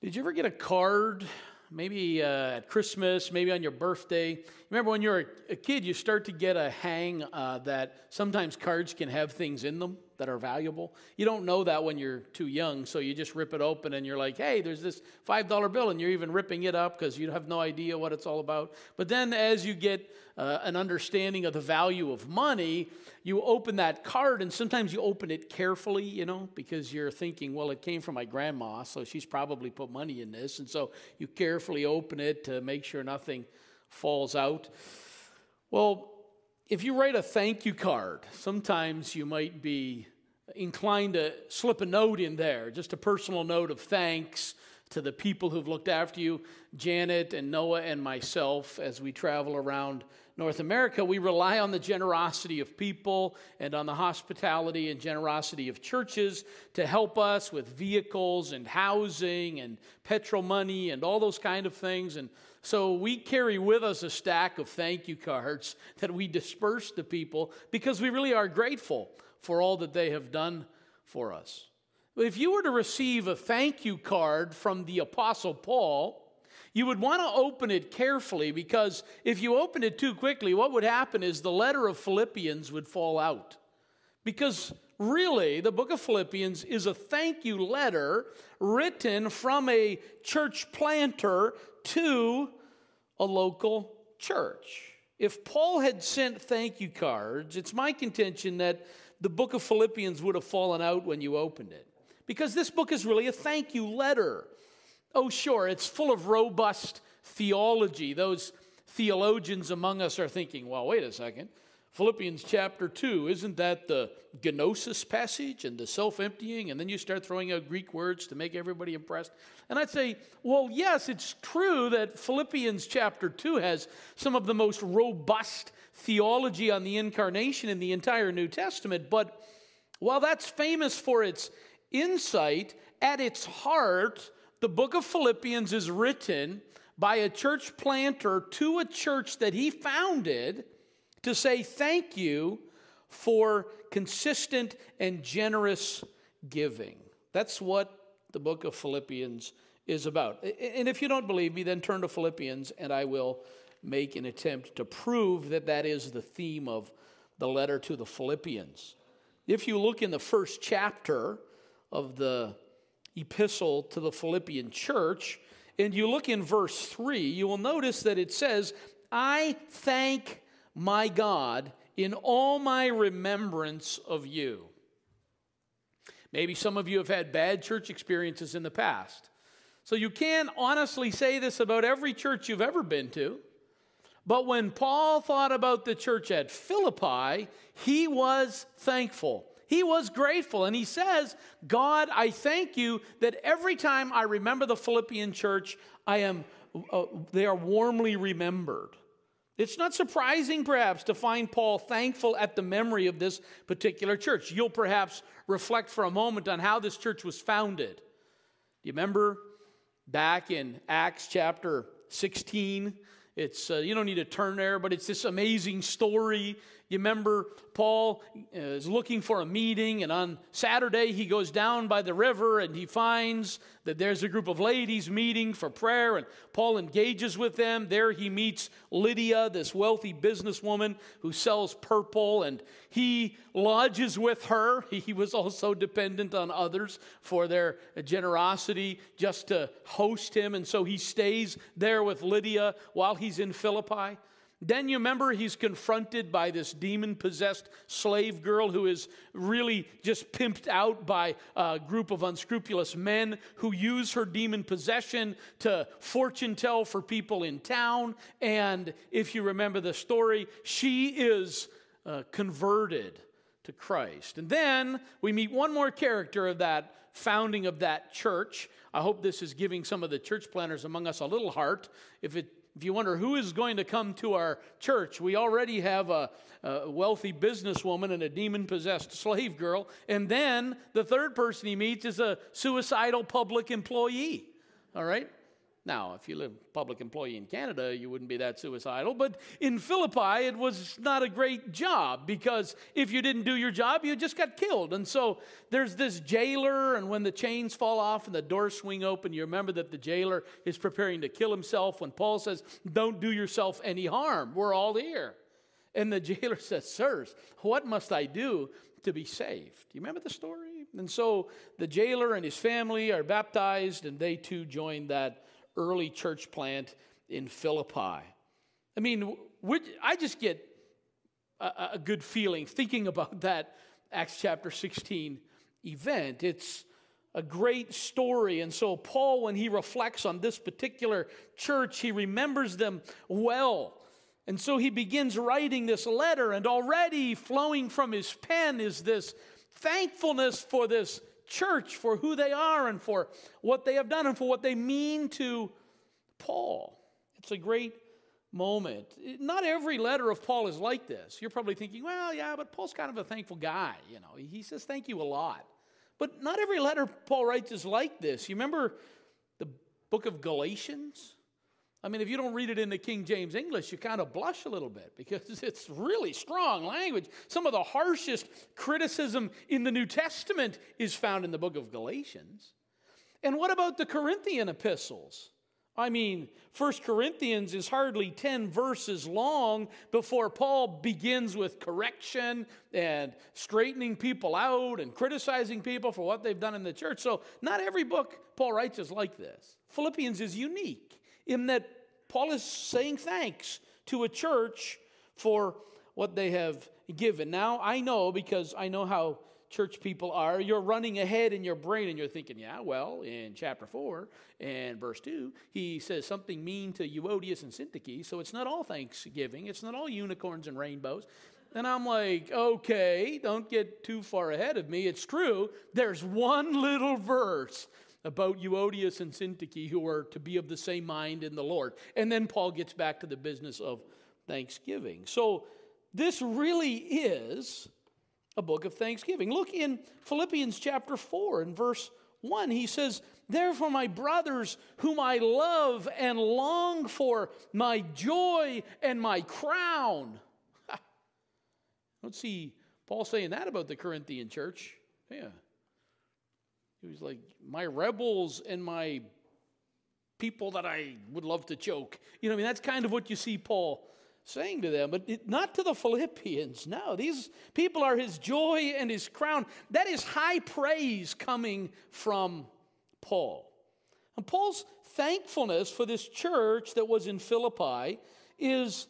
Did you ever get a card, maybe uh, at Christmas, maybe on your birthday? Remember when you're a kid, you start to get a hang uh, that sometimes cards can have things in them that are valuable. You don't know that when you're too young, so you just rip it open and you're like, hey, there's this $5 bill, and you're even ripping it up because you have no idea what it's all about. But then as you get uh, an understanding of the value of money, you open that card, and sometimes you open it carefully, you know, because you're thinking, well, it came from my grandma, so she's probably put money in this. And so you carefully open it to make sure nothing falls out. Well, if you write a thank you card, sometimes you might be inclined to slip a note in there, just a personal note of thanks to the people who've looked after you, Janet and Noah and myself, as we travel around North America. We rely on the generosity of people and on the hospitality and generosity of churches to help us with vehicles and housing and petrol money and all those kind of things. And so we carry with us a stack of thank you cards that we disperse to people because we really are grateful for all that they have done for us. If you were to receive a thank you card from the Apostle Paul, you would want to open it carefully because if you opened it too quickly, what would happen is the letter of Philippians would fall out. Because really, the book of Philippians is a thank you letter written from a church planter to a local church. If Paul had sent thank you cards, it's my contention that the book of Philippians would have fallen out when you opened it. Because this book is really a thank you letter. Oh, sure, it's full of robust theology. Those theologians among us are thinking, well, wait a second. Philippians chapter 2, isn't that the kenosis passage and the self emptying? And then you start throwing out Greek words to make everybody impressed. And I'd say, well, yes, it's true that Philippians chapter 2 has some of the most robust theology on the incarnation in the entire New Testament. But while that's famous for its insight, at its heart, the book of Philippians is written by a church planter to a church that he founded to say thank you for consistent and generous giving. That's what the book of Philippians is about. And if you don't believe me, then turn to Philippians and I will make an attempt to prove that that is the theme of the letter to the Philippians. If you look in the first chapter of the epistle to the Philippian church, and you look in verse 3, you will notice that it says, I thank my God in all my remembrance of you. Maybe some of you have had bad church experiences in the past. So you can honestly say this about every church you've ever been to. But when Paul thought about the church at Philippi, he was thankful. He was grateful. And he says, God, I thank you that every time I remember the Philippian church, I am, uh, they are warmly remembered. It's not surprising, perhaps, to find Paul thankful at the memory of this particular church. You'll perhaps reflect for a moment on how this church was founded. Do you remember back in Acts chapter 16? It's, uh, you don't need to turn there, but it's this amazing story you remember Paul uh, is looking for a meeting, and on Saturday he goes down by the river and he finds that there's a group of ladies meeting for prayer, and Paul engages with them. There he meets Lydia, this wealthy businesswoman who sells purple, and he lodges with her. He was also dependent on others for their generosity just to host him, and so he stays there with Lydia while he's in Philippi. Then you remember he's confronted by this demon possessed slave girl who is really just pimped out by a group of unscrupulous men who use her demon possession to fortune tell for people in town. And if you remember the story, she is uh, converted to Christ. And then we meet one more character of that founding of that church. I hope this is giving some of the church planners among us a little heart. If it if you wonder who is going to come to our church, we already have a, a wealthy businesswoman and a demon possessed slave girl. And then the third person he meets is a suicidal public employee. All right? Now, if you live a public employee in Canada, you wouldn't be that suicidal. But in Philippi, it was not a great job because if you didn't do your job, you just got killed. And so there's this jailer, and when the chains fall off and the doors swing open, you remember that the jailer is preparing to kill himself when Paul says, Don't do yourself any harm. We're all here. And the jailer says, Sirs, what must I do to be saved? Do you remember the story? And so the jailer and his family are baptized, and they too join that early church plant in Philippi. I mean, I just get a, a good feeling thinking about that Acts chapter 16 event. It's a great story. And so, Paul, when he reflects on this particular church, he remembers them well. And so he begins writing this letter, and already flowing from his pen is this thankfulness for this church for who they are and for what they have done and for what they mean to Paul. It's a great moment. Not every letter of Paul is like this. You're probably thinking, well, yeah, but Paul's kind of a thankful guy. You know, he says thank you a lot. But not every letter Paul writes is like this. You remember the book of Galatians? I mean, if you don't read it in the King James English, you kind of blush a little bit because it's really strong language. Some of the harshest criticism in the New Testament is found in the book of Galatians. And what about the Corinthian epistles? I mean, First Corinthians is hardly 10 verses long before Paul begins with correction and straightening people out and criticizing people for what they've done in the church. So, not every book Paul writes is like this. Philippians is unique in that Paul is saying thanks to a church for what they have given. Now, I know because I know how church people are, you're running ahead in your brain and you're thinking, yeah, well, in chapter 4 and verse 2, he says something mean to Euodias and Syntyche, so it's not all thanksgiving, it's not all unicorns and rainbows. And I'm like, okay, don't get too far ahead of me. It's true. There's one little verse about Euodias and Syntyche who are to be of the same mind in the Lord. And then Paul gets back to the business of thanksgiving. So this really is a book of thanksgiving. Look in Philippians chapter 4 and verse 1. He says, Therefore, my brothers, whom I love and long for, my joy and my crown. Let's see Paul saying that about the Corinthian church. Yeah. He was like, my rebels and my people that I would love to choke. You know, I mean, that's kind of what you see Paul saying to them, but not to the Philippians. No, these people are his joy and his crown. That is high praise coming from Paul. And Paul's thankfulness for this church that was in Philippi is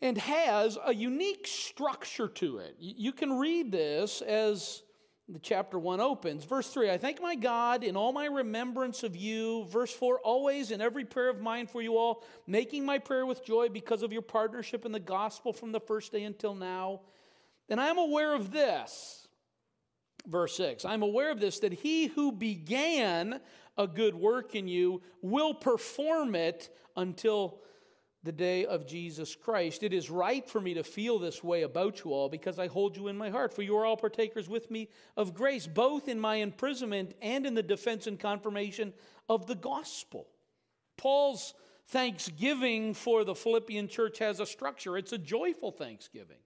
and has a unique structure to it. You can read this as the chapter 1 opens. Verse 3 I thank my God in all my remembrance of you. Verse 4 Always in every prayer of mine for you all, making my prayer with joy because of your partnership in the gospel from the first day until now. And I am aware of this. Verse 6 I'm aware of this, that he who began a good work in you will perform it until the day of Jesus Christ. It is right for me to feel this way about you all because I hold you in my heart, for you are all partakers with me of grace, both in my imprisonment and in the defense and confirmation of the gospel. Paul's thanksgiving for the Philippian church has a structure, it's a joyful thanksgiving.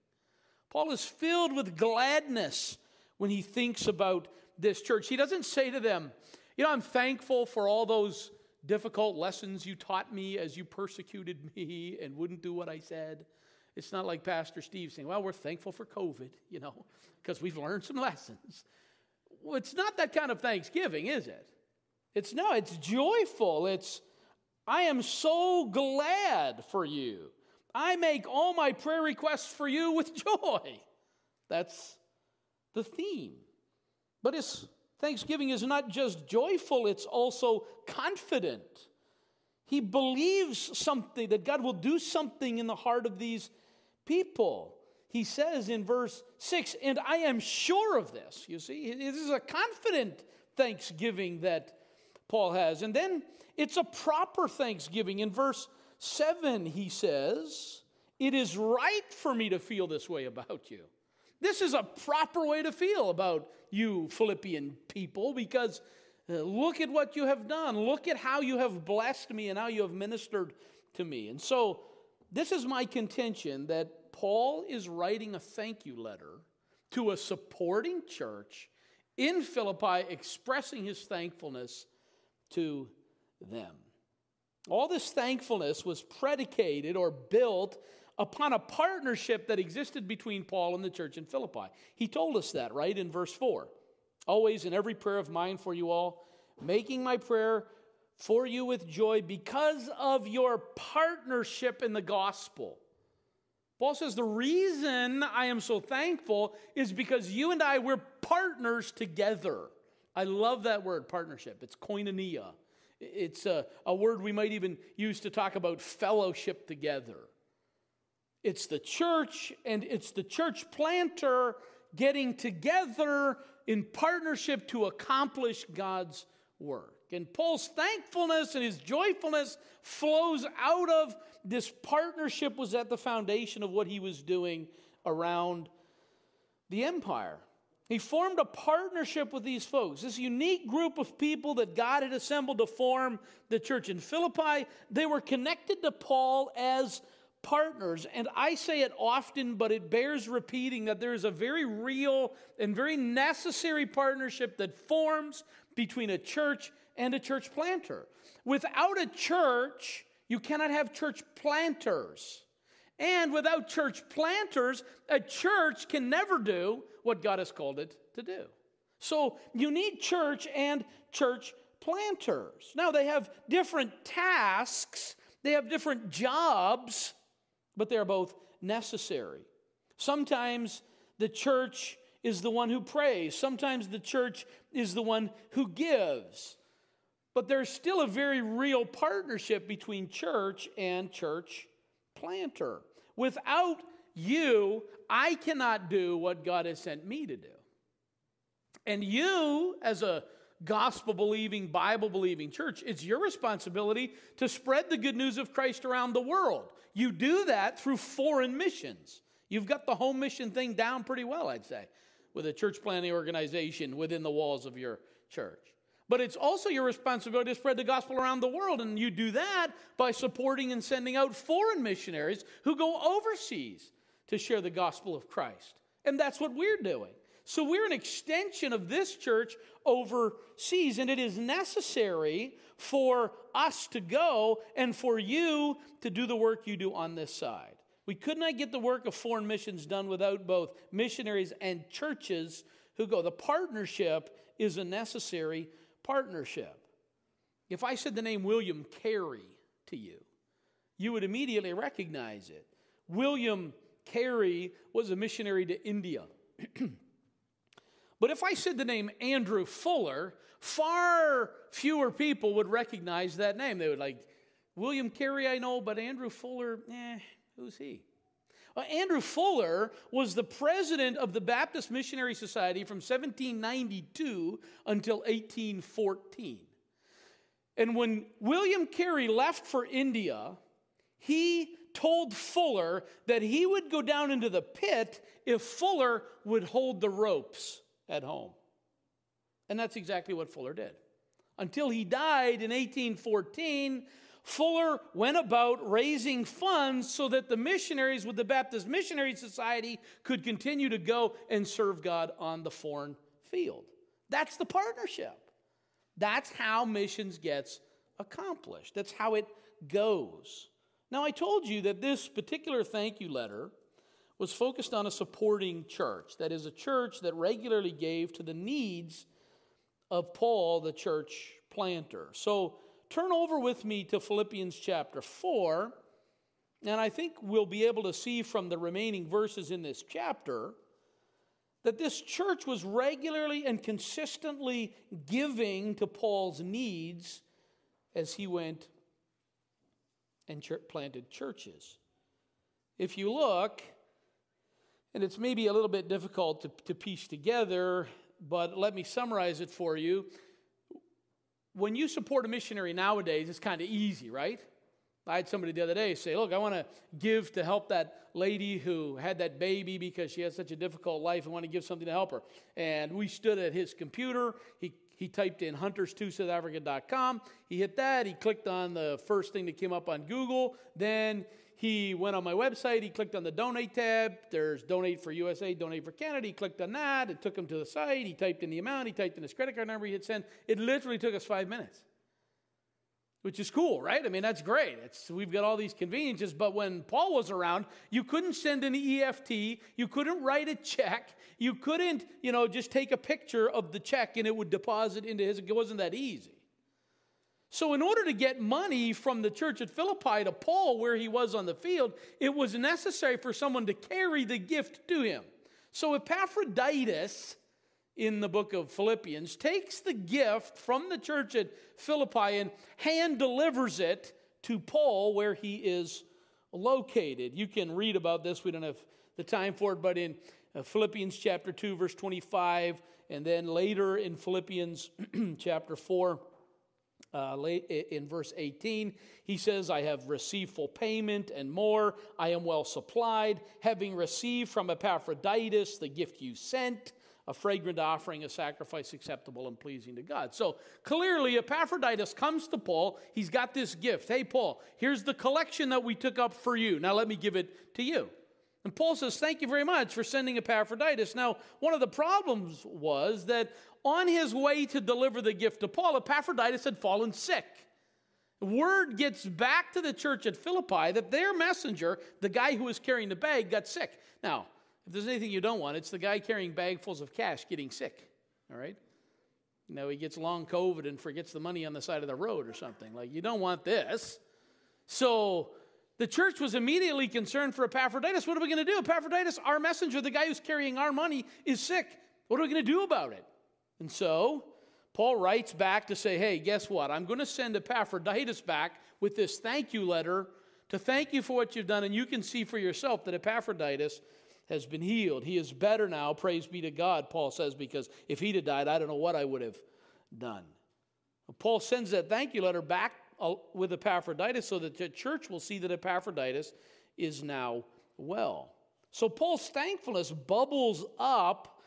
Paul is filled with gladness when he thinks about this church. He doesn't say to them, You know, I'm thankful for all those difficult lessons you taught me as you persecuted me and wouldn't do what I said. It's not like Pastor Steve saying, Well, we're thankful for COVID, you know, because we've learned some lessons. Well, it's not that kind of Thanksgiving, is it? It's no, it's joyful. It's, I am so glad for you. I make all my prayer requests for you with joy. That's the theme. But it's Thanksgiving is not just joyful, it's also confident. He believes something, that God will do something in the heart of these people. He says in verse 6, and I am sure of this. You see, this is a confident thanksgiving that Paul has. And then it's a proper thanksgiving. In verse 7, he says, It is right for me to feel this way about you. This is a proper way to feel about you, Philippian people, because Uh, look at what you have done. Look at how you have blessed me and how you have ministered to me. And so, this is my contention that Paul is writing a thank you letter to a supporting church in Philippi, expressing his thankfulness to them. All this thankfulness was predicated or built upon a partnership that existed between Paul and the church in Philippi. He told us that, right, in verse 4 always in every prayer of mine for you all, making my prayer for you with joy because of your partnership in the gospel. Paul says, The reason I am so thankful is because you and I, we're partners together. I love that word, partnership. It's koinonia. It's a, a word we might even use to talk about fellowship together. It's the church and it's the church planter getting together in partnership to accomplish God's work. And Paul's thankfulness and his joyfulness flows out of this partnership was at the foundation of what he was doing around the empire. He formed a partnership with these folks, this unique group of people that God had assembled to form the church in Philippi. They were connected to Paul as partners. And I say it often, but it bears repeating that there is a very real and very necessary partnership that forms between a church and a church planter. Without a church, you cannot have church planters. And without church planters, a church can never do what God has called it to do. So you need church and church planters. Now, they have different tasks, they have different jobs, but they're both necessary. Sometimes the church is the one who prays, sometimes the church is the one who gives. But there's still a very real partnership between church and church planter. Without you, I cannot do what God has sent me to do. And you, as a gospel believing, Bible believing church, it's your responsibility to spread the good news of Christ around the world. You do that through foreign missions. You've got the home mission thing down pretty well, I'd say, with a church planting organization within the walls of your church. But it's also your responsibility to spread the gospel around the world, and you do that by supporting and sending out foreign missionaries who go overseas to share the gospel of Christ. And that's what we're doing. So we're an extension of this church overseas, and it is necessary for us to go and for you to do the work you do on this side. We could not get the work of foreign missions done without both missionaries and churches who go. The partnership is a necessary partnership. If I said the name William Carey to you, you would immediately recognize it. William Carey was a missionary to India. But if I said the name Andrew Fuller, far fewer people would recognize that name. They would like, William Carey, I know, but Andrew Fuller, eh, who's he? Well, Andrew Fuller was the president of the Baptist Missionary Society from 1792 until 1814. And when William Carey left for India, he told Fuller that he would go down into the pit if Fuller would hold the ropes at home. And that's exactly what Fuller did. Until he died in 1814, Fuller went about raising funds so that the missionaries with the Baptist Missionary Society could continue to go and serve God on the foreign field. That's the partnership. That's how missions gets accomplished. That's how it goes. Now, I told you that this particular thank you letter was focused on a supporting church. That is, a church that regularly gave to the needs of Paul, the church planter. So turn over with me to Philippians chapter 4, and I think we'll be able to see from the remaining verses in this chapter that this church was regularly and consistently giving to Paul's needs as he went and planted churches. If you look, and it's maybe a little bit difficult to, to piece together, but let me summarize it for you. When you support a missionary nowadays, it's kind of easy, right? I had somebody the other day say, Look, I want to give to help that lady who had that baby because she had such a difficult life. I want to give something to help her. And we stood at his computer. He he typed in hunters2southafrica.com. He hit that. He clicked on the first thing that came up on Google. Then he went on my website. He clicked on the donate tab. There's donate for USA, donate for Canada. He clicked on that. It took him to the site. He typed in the amount. He typed in his credit card number. He had sent. It literally took us five minutes which is cool, right? I mean, that's great. It's, we've got all these conveniences, but when Paul was around, you couldn't send an EFT, you couldn't write a check, you couldn't, you know, just take a picture of the check and it would deposit into his. It wasn't that easy. So, in order to get money from the church at Philippi to Paul, where he was on the field, it was necessary for someone to carry the gift to him. So, Epaphroditus in the book of Philippians, takes the gift from the church at Philippi and hand delivers it to Paul where he is located. You can read about this. We don't have the time for it, but in uh, Philippians chapter 2, verse 25, and then later in Philippians chapter 4, uh, in verse 18, he says, I have received full payment and more. I am well supplied, having received from Epaphroditus the gift you sent a fragrant offering, a sacrifice acceptable and pleasing to God. So clearly, Epaphroditus comes to Paul. He's got this gift. Hey, Paul, here's the collection that we took up for you. Now let me give it to you. And Paul says, Thank you very much for sending Epaphroditus. Now, one of the problems was that on his way to deliver the gift to Paul, Epaphroditus had fallen sick. Word gets back to the church at Philippi that their messenger, the guy who was carrying the bag, got sick. Now, if there's anything you don't want, it's the guy carrying bagfuls of cash getting sick. All right? Know, he gets long COVID and forgets the money on the side of the road or something. Like, you don't want this. So the church was immediately concerned for Epaphroditus. What are we going to do? Epaphroditus, our messenger, the guy who's carrying our money, is sick. What are we going to do about it? And so Paul writes back to say, hey, guess what? I'm going to send Epaphroditus back with this thank you letter to thank you for what you've done. And you can see for yourself that Epaphroditus has been healed. He is better now, praise be to God, Paul says, because if he'd have died, I don't know what I would have done. Paul sends that thank you letter back uh, with Epaphroditus so that the church will see that Epaphroditus is now well. So Paul's thankfulness bubbles up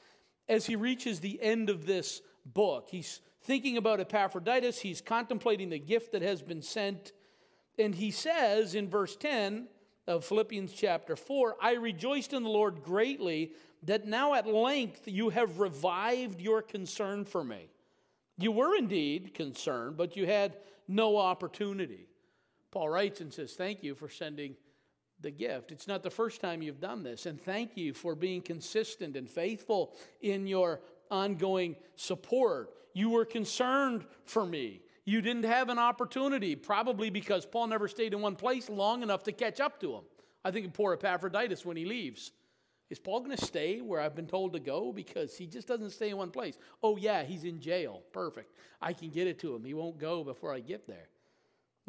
as he reaches the end of this book. He's thinking about Epaphroditus, he's contemplating the gift that has been sent, and he says in verse 10 of Philippians chapter 4 I rejoiced in the Lord greatly that now at length you have revived your concern for me. You were indeed concerned, but you had no opportunity. Paul writes and says, Thank you for sending the gift. It's not the first time you've done this, and thank you for being consistent and faithful in your ongoing support. You were concerned for me. You didn't have an opportunity, probably because Paul never stayed in one place long enough to catch up to him. I think of poor Epaphroditus when he leaves. Is Paul going to stay where I've been told to go? Because he just doesn't stay in one place. Oh, yeah, he's in jail. Perfect. I can get it to him. He won't go before I get there.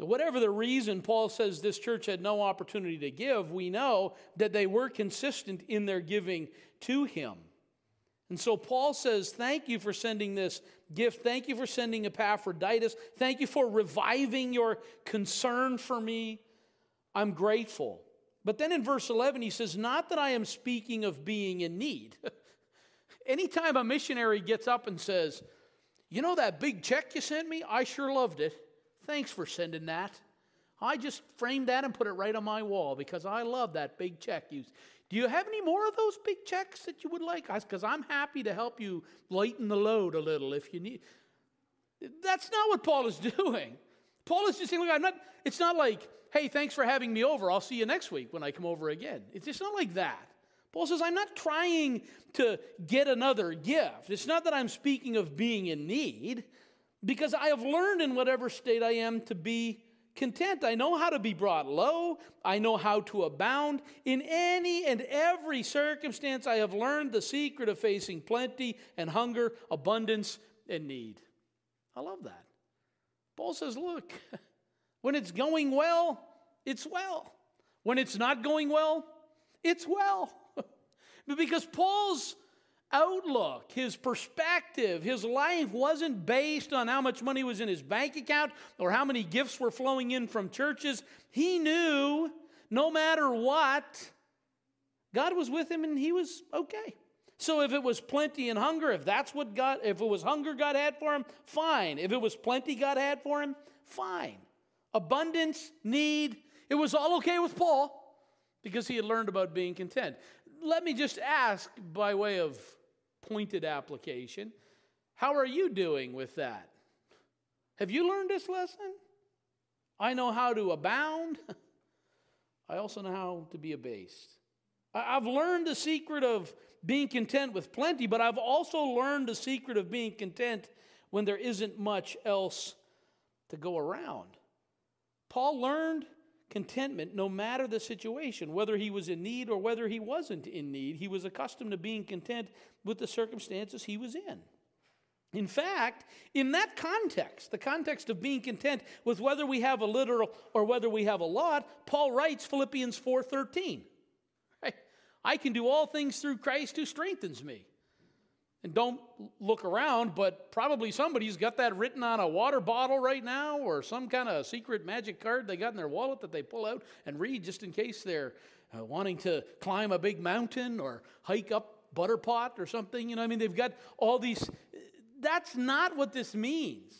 Whatever the reason Paul says this church had no opportunity to give, we know that they were consistent in their giving to him. And so Paul says, Thank you for sending this gift. Thank you for sending Epaphroditus. Thank you for reviving your concern for me. I'm grateful. But then in verse 11, he says, Not that I am speaking of being in need. Anytime a missionary gets up and says, You know that big check you sent me? I sure loved it. Thanks for sending that. I just framed that and put it right on my wall because I love that big check you, do you have any more of those big checks that you would like? Because I'm happy to help you lighten the load a little if you need. That's not what Paul is doing. Paul is just saying, look, I'm not, it's not like, hey, thanks for having me over. I'll see you next week when I come over again. It's just not like that. Paul says, I'm not trying to get another gift. It's not that I'm speaking of being in need, because I have learned in whatever state I am to be content. I know how to be brought low. I know how to abound. In any and every circumstance, I have learned the secret of facing plenty and hunger, abundance and need. I love that. Paul says, look, when it's going well, it's well. When it's not going well, it's well. because Paul's outlook, his perspective, his life wasn't based on how much money was in his bank account or how many gifts were flowing in from churches. He knew no matter what, God was with him and he was okay. So if it was plenty and hunger, if that's what God, if it was hunger God had for him, fine. If it was plenty God had for him, fine. Abundance, need, it was all okay with Paul because he had learned about being content. Let me just ask by way of pointed application how are you doing with that? Have you learned this lesson? I know how to abound. I also know how to be abased. I've learned the secret of being content with plenty, but I've also learned the secret of being content when there isn't much else to go around. Paul learned contentment no matter the situation, whether he was in need or whether he wasn't in need. He was accustomed to being content with the circumstances he was in. In fact, in that context, the context of being content with whether we have a literal or whether we have a lot, Paul writes Philippians 4:13. I can do all things through Christ who strengthens me. And don't look around, but probably somebody's got that written on a water bottle right now or some kind of secret magic card they got in their wallet that they pull out and read just in case they're uh, wanting to climb a big mountain or hike up Butterpot or something. You know, I mean, they've got all these. That's not what this means.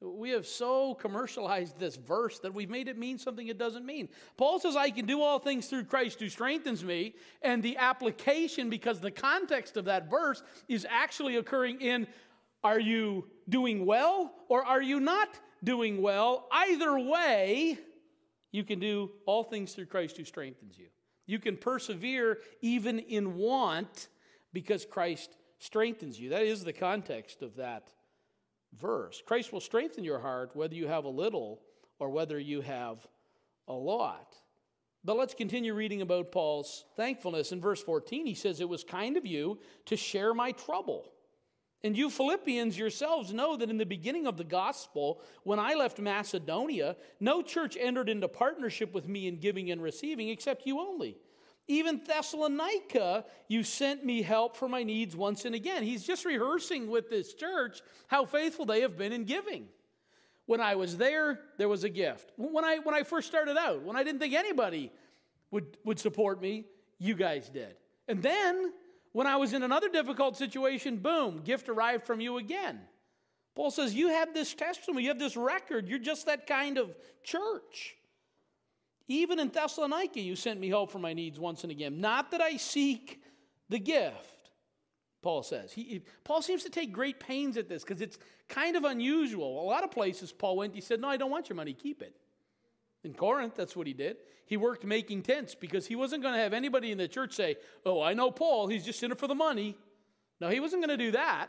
We have so commercialized this verse that we've made it mean something it doesn't mean. Paul says, I can do all things through Christ who strengthens me. And the application, because the context of that verse is actually occurring in are you doing well or are you not doing well? Either way, you can do all things through Christ who strengthens you. You can persevere even in want because Christ strengthens you. That is the context of that verse. Christ will strengthen your heart whether you have a little or whether you have a lot. But let's continue reading about Paul's thankfulness. In verse 14, he says, It was kind of you to share my trouble. And you Philippians yourselves know that in the beginning of the gospel, when I left Macedonia, no church entered into partnership with me in giving and receiving except you only. Even Thessalonica, you sent me help for my needs once and again. He's just rehearsing with this church how faithful they have been in giving. When I was there, there was a gift. When I, when I first started out, when I didn't think anybody would, would support me, you guys did. And then, when I was in another difficult situation, boom, gift arrived from you again. Paul says, You have this testimony, you have this record, you're just that kind of church. Even in Thessalonica, you sent me help for my needs once and again. Not that I seek the gift, Paul says. He, Paul seems to take great pains at this because it's kind of unusual. A lot of places Paul went, he said, No, I don't want your money, keep it. In Corinth, that's what he did. He worked making tents because he wasn't going to have anybody in the church say, Oh, I know Paul, he's just in it for the money. No, he wasn't going to do that.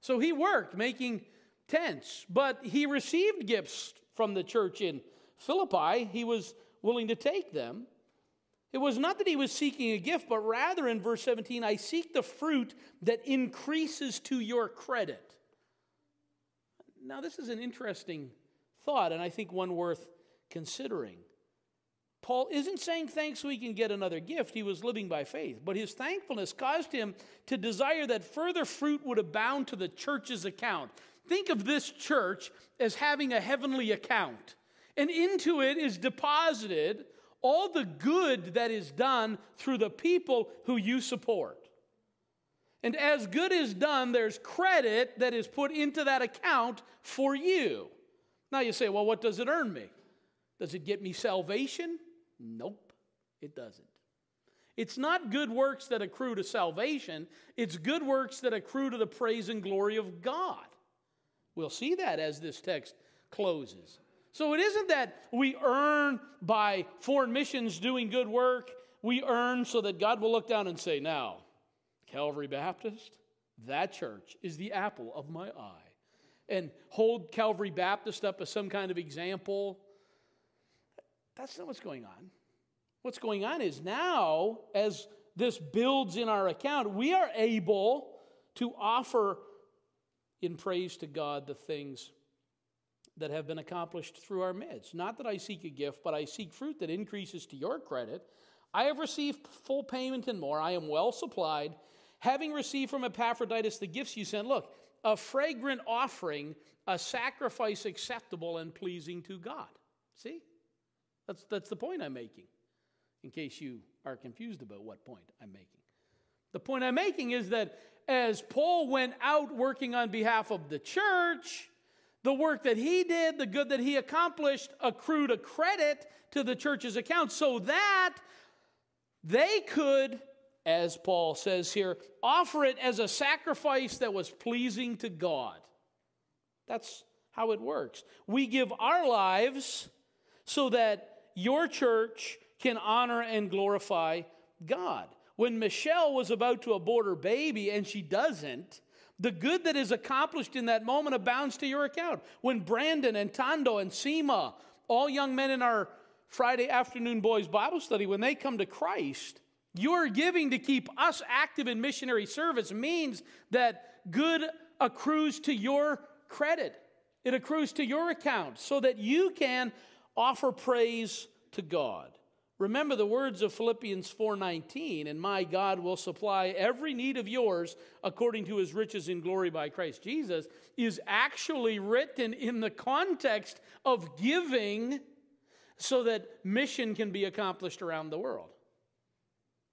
So he worked making tents, but he received gifts from the church in Philippi. He was willing to take them. It was not that he was seeking a gift, but rather in verse 17, I seek the fruit that increases to your credit. Now, this is an interesting thought, and I think one worth considering. Paul isn't saying thanks so he can get another gift. He was living by faith. But his thankfulness caused him to desire that further fruit would abound to the church's account. Think of this church as having a heavenly account and into it is deposited all the good that is done through the people who you support. And as good is done, there's credit that is put into that account for you. Now you say, well, what does it earn me? Does it get me salvation? Nope, it doesn't. It's not good works that accrue to salvation, it's good works that accrue to the praise and glory of God. We'll see that as this text closes. So it isn't that we earn by foreign missions doing good work. We earn so that God will look down and say, Now, Calvary Baptist, that church is the apple of my eye. And hold Calvary Baptist up as some kind of example. That's not what's going on. What's going on is now, as this builds in our account, we are able to offer in praise to God the things that have been accomplished through our midst. Not that I seek a gift, but I seek fruit that increases to your credit. I have received full payment and more. I am well supplied, having received from Epaphroditus the gifts you sent. Look, a fragrant offering, a sacrifice acceptable and pleasing to God. See? That's, that's the point I'm making, in case you are confused about what point I'm making. The point I'm making is that as Paul went out working on behalf of the church, the work that he did, the good that he accomplished, accrued a credit to the church's account so that they could, as Paul says here, offer it as a sacrifice that was pleasing to God. That's how it works. We give our lives so that your church can honor and glorify God. When Michelle was about to abort her baby and she doesn't, the good that is accomplished in that moment abounds to your account. When Brandon and Tondo and Seema, all young men in our Friday afternoon boys Bible study, when they come to Christ, your giving to keep us active in missionary service means that good accrues to your credit. It accrues to your account so that you can offer praise to God. Remember the words of Philippians 4:19, and my God will supply every need of yours according to his riches in glory by Christ Jesus is actually written in the context of giving so that mission can be accomplished around the world.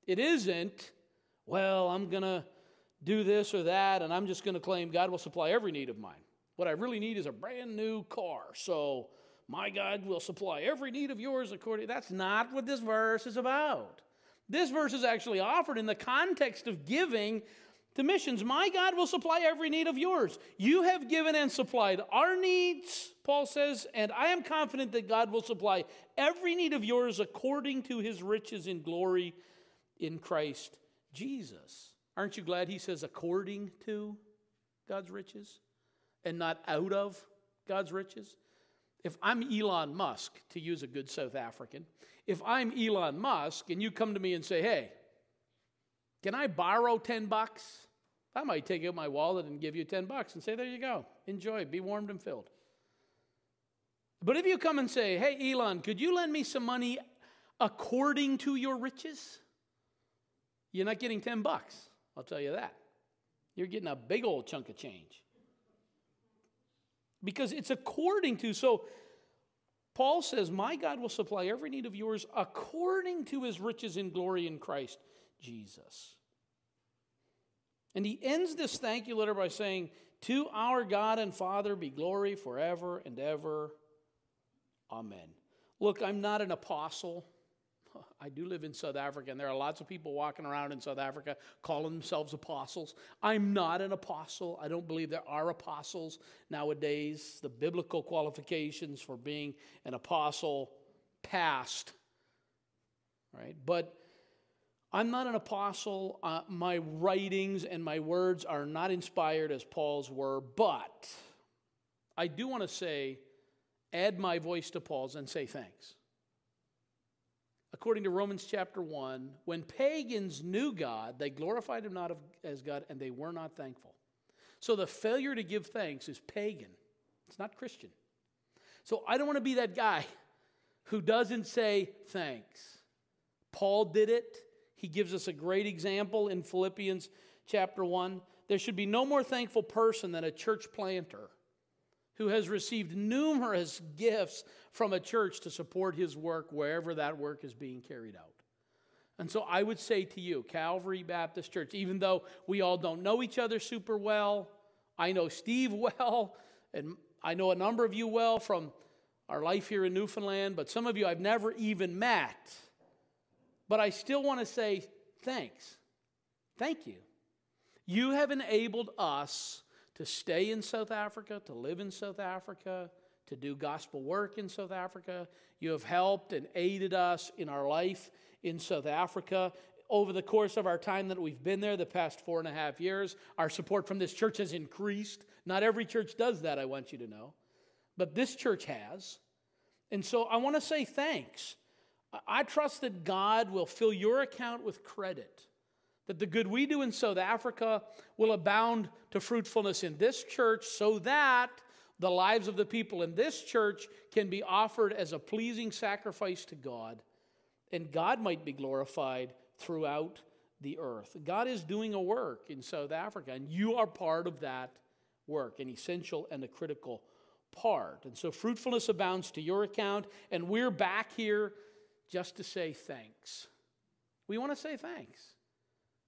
It isn't, well, I'm going to do this or that and I'm just going to claim God will supply every need of mine. What I really need is a brand new car. So my God will supply every need of yours according. That's not what this verse is about. This verse is actually offered in the context of giving to missions. My God will supply every need of yours. You have given and supplied our needs, Paul says, and I am confident that God will supply every need of yours according to his riches in glory in Christ Jesus. Aren't you glad he says according to God's riches and not out of God's riches? If I'm Elon Musk, to use a good South African, if I'm Elon Musk and you come to me and say, hey, can I borrow 10 bucks? I might take out my wallet and give you 10 bucks and say, there you go, enjoy, be warmed and filled. But if you come and say, hey, Elon, could you lend me some money according to your riches? You're not getting 10 bucks, I'll tell you that. You're getting a big old chunk of change because it's according to. So Paul says, My God will supply every need of yours according to his riches in glory in Christ Jesus. And he ends this thank you letter by saying, To our God and Father be glory forever and ever. Amen. Look, I'm not an apostle. I do live in South Africa, and there are lots of people walking around in South Africa calling themselves apostles. I'm not an apostle. I don't believe there are apostles nowadays. The biblical qualifications for being an apostle passed, right? But I'm not an apostle. Uh, my writings and my words are not inspired as Paul's were, but I do want to say, add my voice to Paul's and say thanks according to Romans chapter 1, when pagans knew God, they glorified him not as God and they were not thankful. So the failure to give thanks is pagan, it's not Christian. So I don't want to be that guy who doesn't say thanks. Paul did it. He gives us a great example in Philippians chapter 1. There should be no more thankful person than a church planter who has received numerous gifts from a church to support his work wherever that work is being carried out. And so I would say to you, Calvary Baptist Church, even though we all don't know each other super well, I know Steve well, and I know a number of you well from our life here in Newfoundland, but some of you I've never even met. But I still want to say thanks. Thank you. You have enabled us to stay in South Africa, to live in South Africa, to do gospel work in South Africa. You have helped and aided us in our life in South Africa. Over the course of our time that we've been there, the past four and a half years, our support from this church has increased. Not every church does that, I want you to know. But this church has. And so I want to say thanks. I trust that God will fill your account with credit that the good we do in South Africa will abound to fruitfulness in this church so that the lives of the people in this church can be offered as a pleasing sacrifice to God and God might be glorified throughout the earth. God is doing a work in South Africa and you are part of that work, an essential and a critical part. And so fruitfulness abounds to your account and we're back here just to say thanks. We want to say thanks.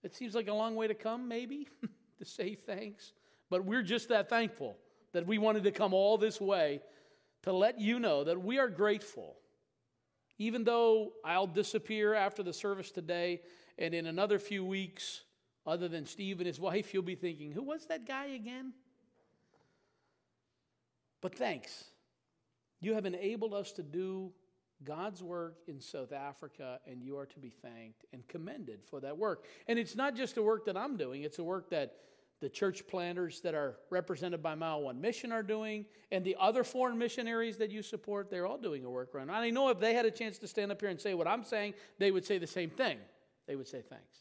It seems like a long way to come, maybe, to say thanks. But we're just that thankful that we wanted to come all this way to let you know that we are grateful. Even though I'll disappear after the service today, and in another few weeks, other than Steve and his wife, you'll be thinking, who was that guy again? But thanks. You have enabled us to do God's work in South Africa, and you are to be thanked and commended for that work. And it's not just a work that I'm doing, it's a work that the church planters that are represented by Mile One Mission are doing, and the other foreign missionaries that you support, they're all doing a work around. I know if they had a chance to stand up here and say what I'm saying, they would say the same thing. They would say thanks.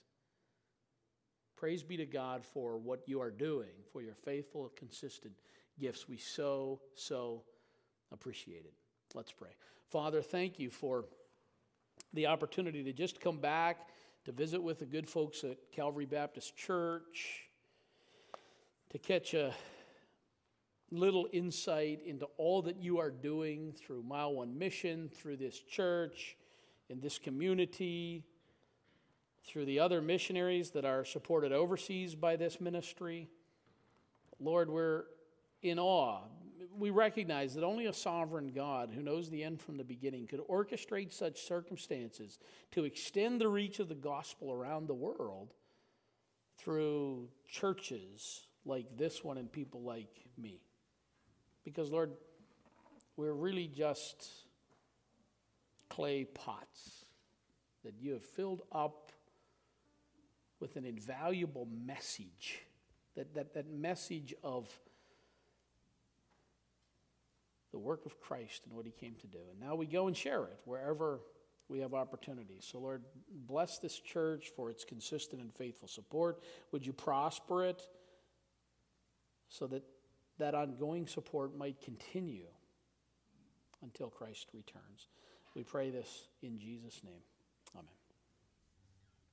Praise be to God for what you are doing, for your faithful, consistent gifts. We so, so appreciate it. Let's pray. Father, thank you for the opportunity to just come back to visit with the good folks at Calvary Baptist Church, to catch a little insight into all that you are doing through Mile One Mission, through this church, in this community, through the other missionaries that are supported overseas by this ministry. Lord, we're in awe we recognize that only a sovereign God who knows the end from the beginning could orchestrate such circumstances to extend the reach of the gospel around the world through churches like this one and people like me. Because, Lord, we're really just clay pots that you have filled up with an invaluable message. That, that, that message of the work of Christ and what he came to do. And now we go and share it wherever we have opportunities. So, Lord, bless this church for its consistent and faithful support. Would you prosper it so that that ongoing support might continue until Christ returns? We pray this in Jesus' name.